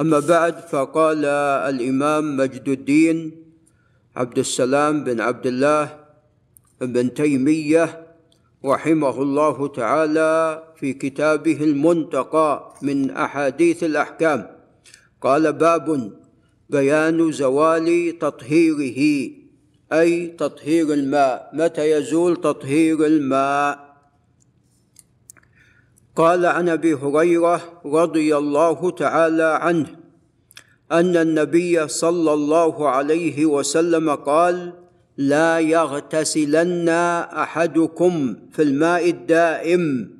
أما بعد فقال الإمام مجد الدين عبد السلام بن عبد الله بن تيمية رحمه الله تعالى في كتابه المنتقى من أحاديث الأحكام. قال باب بيان زوال تطهيره أي تطهير الماء. متى يزول تطهير الماء؟ قال عن أبي هريرة رضي الله تعالى عنه أن النبي صلى الله عليه وسلم قال لا يغتسلن أحدكم في الماء الدائم.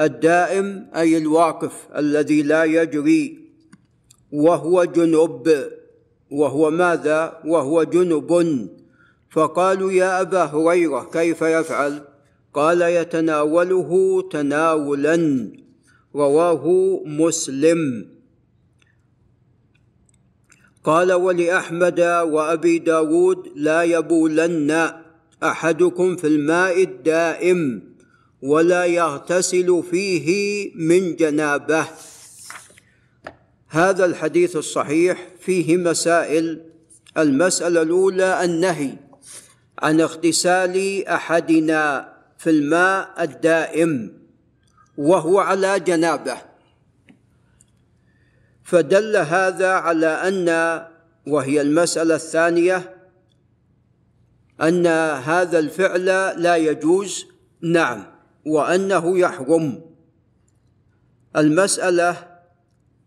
الدائم أي الواقف الذي لا يجري وهو جنب وهو ماذا؟ وهو جنب. فقالوا يا أبا هريرة كيف يفعل؟ قال يتناوله تناولا رواه مسلم. قال ولأحمد وأبي داود لا يبولن أحدكم في الماء الدائم ولا يغتسل فيه من جنابه. هذا الحديث الصحيح فيه مسائل. المسألة الأولى النهي عن اغتسال أحدنا في الماء الدائم وهو على جنابه. فدل هذا على أن وهي المسألة الثانية أن هذا الفعل لا يجوز. نعم وأنه يحرم. المسألة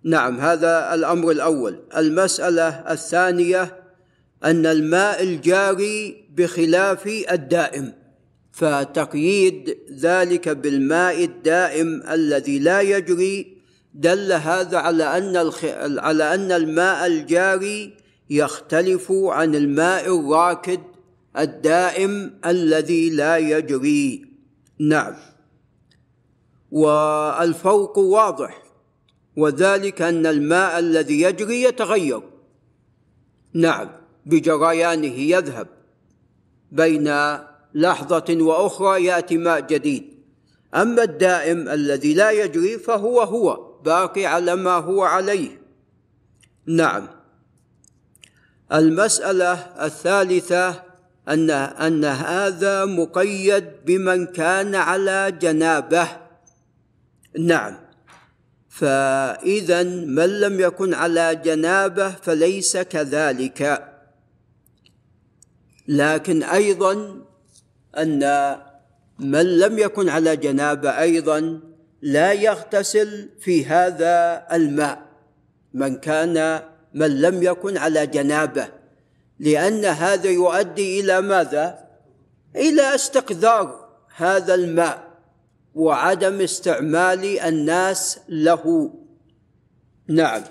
نعم هذا الأمر الأول. المسألة الثانية أن الماء الجاري بخلاف الدائم. فتقييد ذلك بالماء الدائم الذي لا يجري دل هذا على أن الخ... على أن الماء الجاري يختلف عن الماء الراكد الدائم الذي لا يجري. نعم. والفوق واضح وذلك أن الماء الذي يجري يتغير. نعم بجريانه يذهب بين لحظة وأخرى يأتي ماء جديد. أما الدائم الذي لا يجري فهو هو باقي على ما هو عليه. نعم. المسألة الثالثة أن أن هذا مقيد بمن كان على جنابه. نعم. فإذا من لم يكن على جنابه فليس كذلك. لكن أيضا أن من لم يكن على جنابة أيضا لا يغتسل في هذا الماء من كان من لم يكن على جنابة. لأن هذا يؤدي إلى ماذا؟ إلى استقذار هذا الماء وعدم استعمال الناس له. نعم.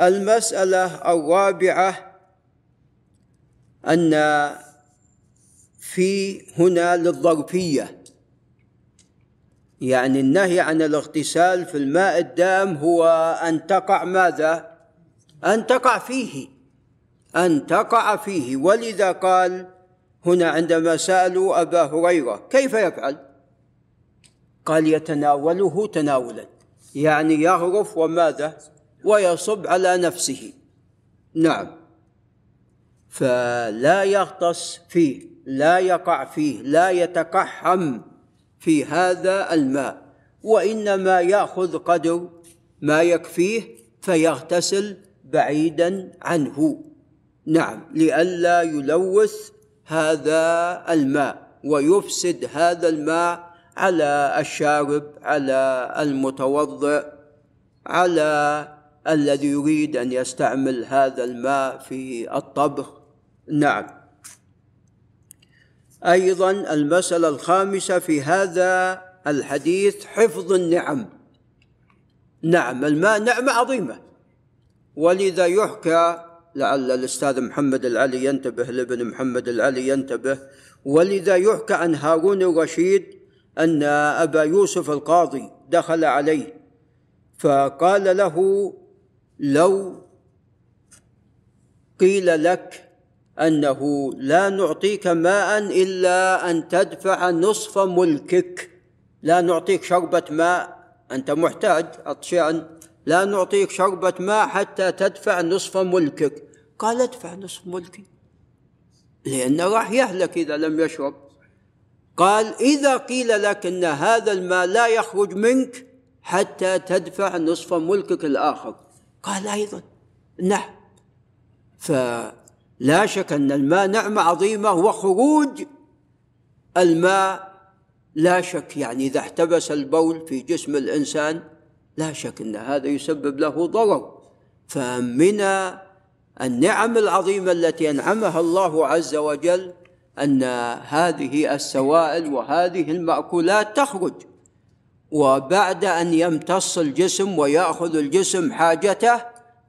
المسألة الرابعة أن في هنا للظرفية. يعني النهي عن الاغتسال في الماء الدام هو أن تقع ماذا؟ أن تقع فيه. أن تقع فيه. ولذا قال هنا عندما سألوا أبا هريرة كيف يفعل؟ قال يتناوله تناولا. يعني يغرف وماذا؟ ويصب على نفسه. نعم. فلا يغطس فيه. لا يقع فيه لا يتقحم في هذا الماء. وإنما يأخذ قدر ما يكفيه فيغتسل بعيدا عنه. نعم لئلا يلوث هذا الماء ويفسد هذا الماء على الشارب على المتوضئ على الذي يريد أن يستعمل هذا الماء في الطبخ. نعم. أيضا المسألة الخامسة في هذا الحديث حفظ النعم. نعم الماء نعمة عظيمة. ولذا يحكى لعل الأستاذ محمد العلي ينتبه لابن محمد العلي ينتبه ولذا يحكى عن هارون الرشيد أن أبا يوسف القاضي دخل عليه فقال له لو قيل لك أنه لا نعطيك ماء إلا أن تدفع نصف ملكك. لا نعطيك شربة ماء أنت محتاج عطشان لا نعطيك شربة ماء حتى تدفع نصف ملكك. قال ادفع نصف ملكي. لأنه راح يهلك إذا لم يشرب. قال إذا قيل لك أن هذا الماء لا يخرج منك حتى تدفع نصف ملكك الآخر. قال أيضا نعم. فلا شك أن الماء نعمة عظيمة وخروج الماء. لا شك يعني إذا احتبس البول في جسم الإنسان لا شك أن هذا يسبب له ضرر. فمن النعم العظيمة التي أنعمها الله عز وجل أن هذه السوائل وهذه المأكولات تخرج. وبعد أن يمتص الجسم ويأخذ الجسم حاجته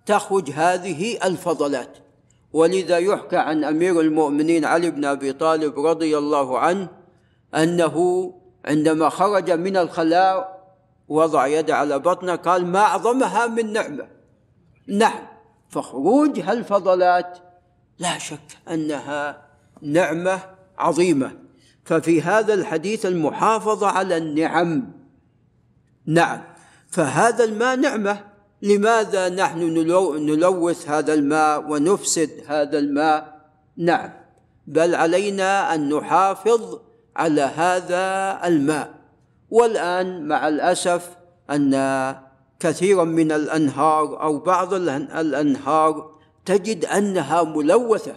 تخرج هذه الفضلات. ولذا يحكى عن أمير المؤمنين علي بن أبي طالب رضي الله عنه أنه عندما خرج من الخلاء وضع يده على بطنه قال ما أعظمها من نعمة. نعم فخروج هالفضلات لا شك أنها نعمة عظيمة. ففي هذا الحديث المحافظة على النعم. نعم فهذا الماء نعمة لماذا نحن نلوث هذا الماء ونفسد هذا الماء؟ نعم بل علينا أن نحافظ على هذا الماء. والآن مع الأسف أن كثيرا من الأنهار أو بعض الأنهار تجد أنها ملوثة.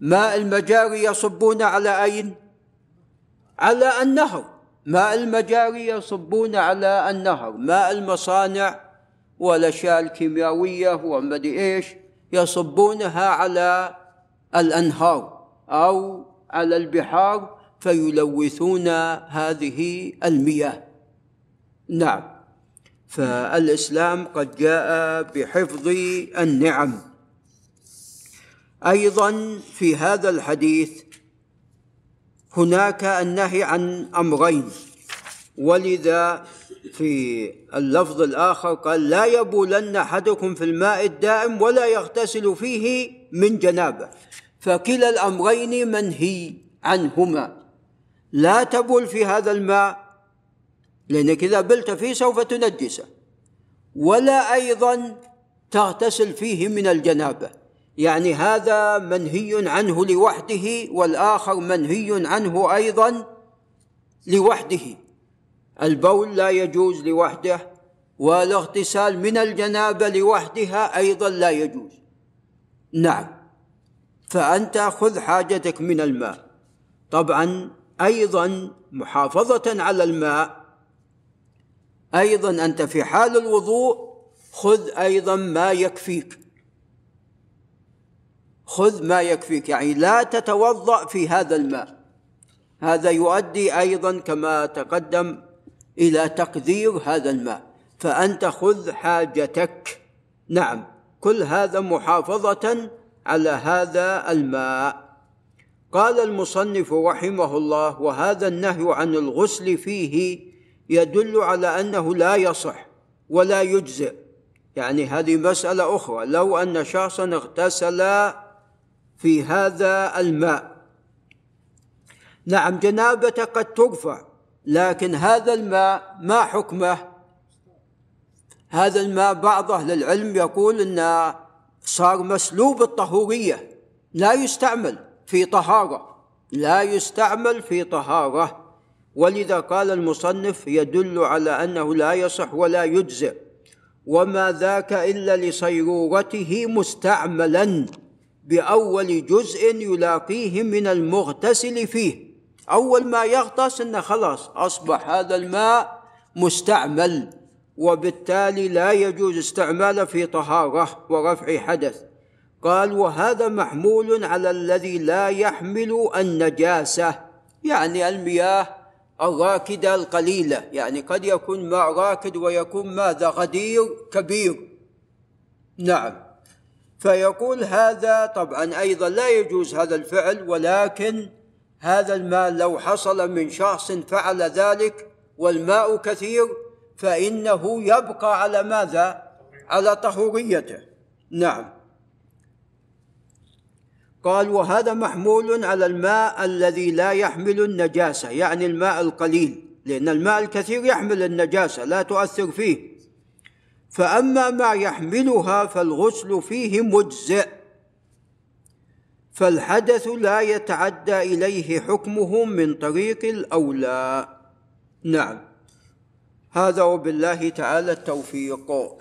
ماء المجاري يصبون على أين؟ على النهر. ماء المجاري يصبون على النهر. ماء المصانع والأشياء الكيميائية ومدري إيش يصبونها على الأنهار أو على البحار فيلوثون هذه المياه. نعم. فالإسلام قد جاء بحفظ النعم. أيضا في هذا الحديث هناك النهي عن أمرين ولذا في اللفظ الآخر قال لا يبولن أحدكم في الماء الدائم ولا يغتسل فيه من جنابه. فكلا الأمرين منهي عنهما. لا تبول في هذا الماء لأنك إذا بلت فيه سوف تنجسه. ولا أيضا تغتسل فيه من الجنابة. يعني هذا منهي عنه لوحده والآخر منهي عنه أيضا لوحده. البول لا يجوز لوحده والاغتسال من الجنابة لوحدها أيضا لا يجوز. نعم فأنت خذ حاجتك من الماء. طبعا أيضا محافظة على الماء. أيضا أنت في حال الوضوء خذ أيضا ما يكفيك. خذ ما يكفيك يعني لا تتوضأ في هذا الماء. هذا يؤدي أيضا كما تقدم إلى تقدير هذا الماء. فأنت خذ حاجتك. نعم كل هذا محافظة على هذا الماء. قال المصنف رحمه الله وهذا النهي عن الغسل فيه يدل على أنه لا يصح ولا يجزئ. يعني هذه مسألة أخرى. لو أن شخصا اغتسل في هذا الماء. نعم جنابته قد ترفع. لكن هذا الماء ما حكمه؟ هذا الماء بعض أهل العلم يقول انه صار مسلوب الطهورية. لا يستعمل في طهارة. لا يستعمل في طهارة. ولذا قال المصنف يدل على أنه لا يصح ولا يجزئ. وما ذاك إلا لصيرورته مستعملا بأول جزء يلاقيه من المغتسل فيه. أول ما يغطس إنه خلاص أصبح هذا الماء مستعمل وبالتالي لا يجوز استعماله في طهارة ورفع حدث. قال وهذا محمول على الذي لا يحمل النجاسة يعني المياه الراكدة القليلة يعني قد يكون ماء راكد ويكون ماذا غدير كبير. نعم. فيقول هذا طبعا أيضا لا يجوز هذا الفعل ولكن هذا الماء لو حصل من شخص فعل ذلك والماء كثير فإنه يبقى على ماذا؟ على طهوريته. نعم. قال وهذا محمول على الماء الذي لا يحمل النجاسة يعني الماء القليل لأن الماء الكثير يحمل النجاسة لا تؤثر فيه. فأما ما يحملها فالغسل فيه مجزئ. فالحدث لا يتعدى إليه حكمه من طريق الأولى. نعم. هذا وبالله تعالى التوفيق.